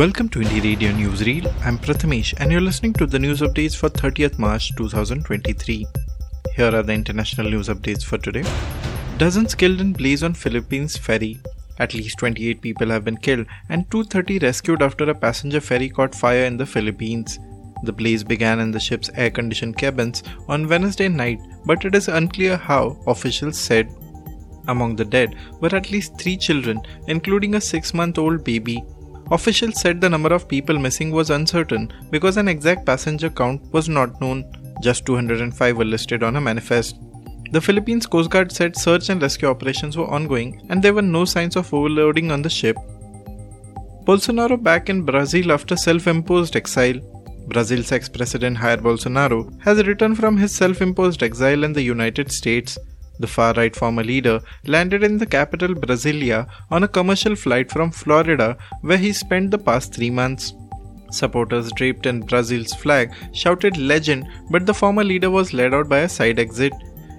Welcome to Indie Radio Newsreel. I'm Prathmesh and you're listening to the news updates for 30th March 2023. Here are the international news updates for today. Dozens killed in blaze on Philippines ferry. At least 28 people have been killed and 230 rescued after a passenger ferry caught fire in the Philippines. The blaze began in the ship's air conditioned cabins on Wednesday night, but it is unclear how, officials said. Among the dead were at least three children, including a six month old baby. Officials said the number of people missing was uncertain because an exact passenger count was not known. Just 205 were listed on a manifest. The Philippines Coast Guard said search and rescue operations were ongoing and there were no signs of overloading on the ship. Bolsonaro back in Brazil after self imposed exile. Brazil's ex president Jair Bolsonaro has returned from his self imposed exile in the United States. The far right former leader landed in the capital Brasilia on a commercial flight from Florida, where he spent the past three months. Supporters draped in Brazil's flag shouted legend, but the former leader was led out by a side exit.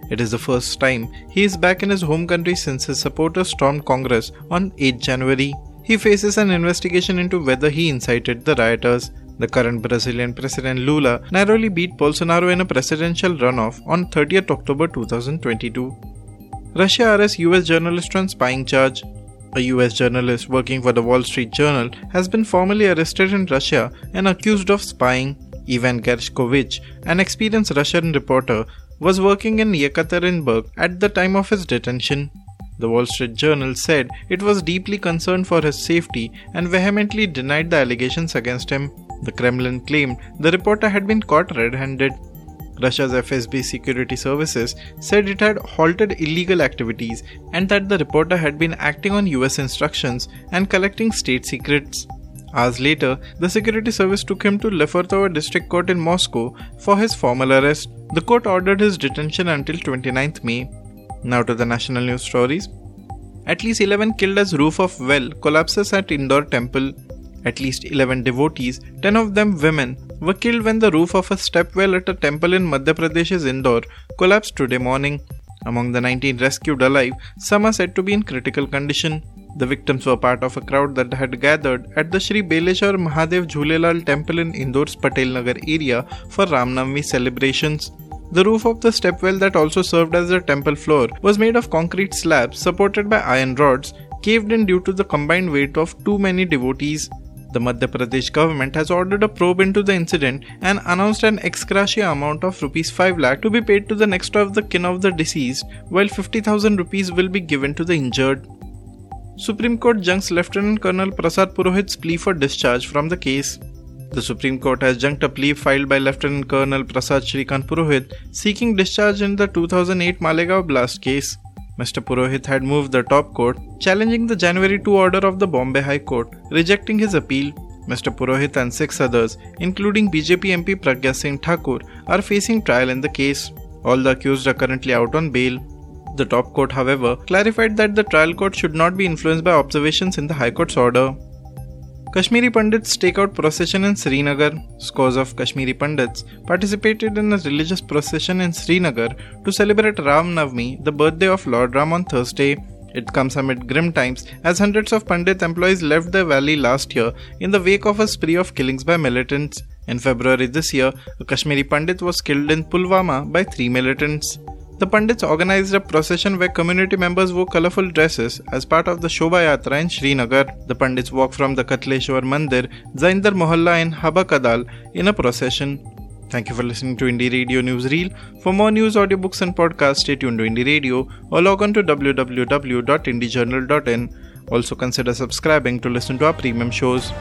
It is the first time he is back in his home country since his supporters stormed Congress on 8 January. He faces an investigation into whether he incited the rioters. The current Brazilian President Lula narrowly beat Bolsonaro in a presidential runoff on 30th October 2022. Russia arrests US journalist on spying charge. A US journalist working for the Wall Street Journal has been formally arrested in Russia and accused of spying. Ivan Gershkovich, an experienced Russian reporter, was working in Yekaterinburg at the time of his detention. The Wall Street Journal said it was deeply concerned for his safety and vehemently denied the allegations against him. The Kremlin claimed the reporter had been caught red handed. Russia's FSB security services said it had halted illegal activities and that the reporter had been acting on US instructions and collecting state secrets. Hours later, the security service took him to Lefortovo district court in Moscow for his formal arrest. The court ordered his detention until 29th May. Now to the national news stories. At least 11 killed as roof of well collapses at Indore temple. At least 11 devotees, 10 of them women, were killed when the roof of a stepwell at a temple in Madhya Pradesh's Indore collapsed today morning. Among the 19 rescued alive, some are said to be in critical condition. The victims were part of a crowd that had gathered at the Sri Beleshwar Mahadev Jhulelal temple in Indore's Patel Nagar area for Ramnavami celebrations. The roof of the stepwell that also served as the temple floor was made of concrete slabs supported by iron rods, caved in due to the combined weight of too many devotees. The Madhya Pradesh government has ordered a probe into the incident and announced an ex gratia amount of rupees 5 lakh to be paid to the next of the kin of the deceased, while 50,000 rupees will be given to the injured. Supreme Court junks Lieutenant Colonel Prasad Purohit's plea for discharge from the case. The Supreme Court has junked a plea filed by Lieutenant Colonel Prasad Shrikant Purohit seeking discharge in the 2008 Malegaon blast case. Mr. Purohit had moved the top court, challenging the January 2 order of the Bombay High Court, rejecting his appeal. Mr. Purohit and six others, including BJP MP Pragya Singh Thakur, are facing trial in the case. All the accused are currently out on bail. The top court, however, clarified that the trial court should not be influenced by observations in the High Court's order. Kashmiri Pandits take out procession in Srinagar. Scores of Kashmiri Pandits participated in a religious procession in Srinagar to celebrate Ram Navami, the birthday of Lord Ram, on Thursday. It comes amid grim times as hundreds of Pandit employees left the valley last year in the wake of a spree of killings by militants. In February this year, a Kashmiri Pandit was killed in Pulwama by three militants. The Pandits organized a procession where community members wore colorful dresses as part of the Shobha Yatra in Srinagar. The Pandits walked from the Katleshwar Mandir, Zaindar Mohalla in Habakadal in a procession. Thank you for listening to Indie Radio Newsreel. For more news, audiobooks, and podcasts, stay tuned to Indie Radio or log on to www.indiejournal.in. Also, consider subscribing to listen to our premium shows.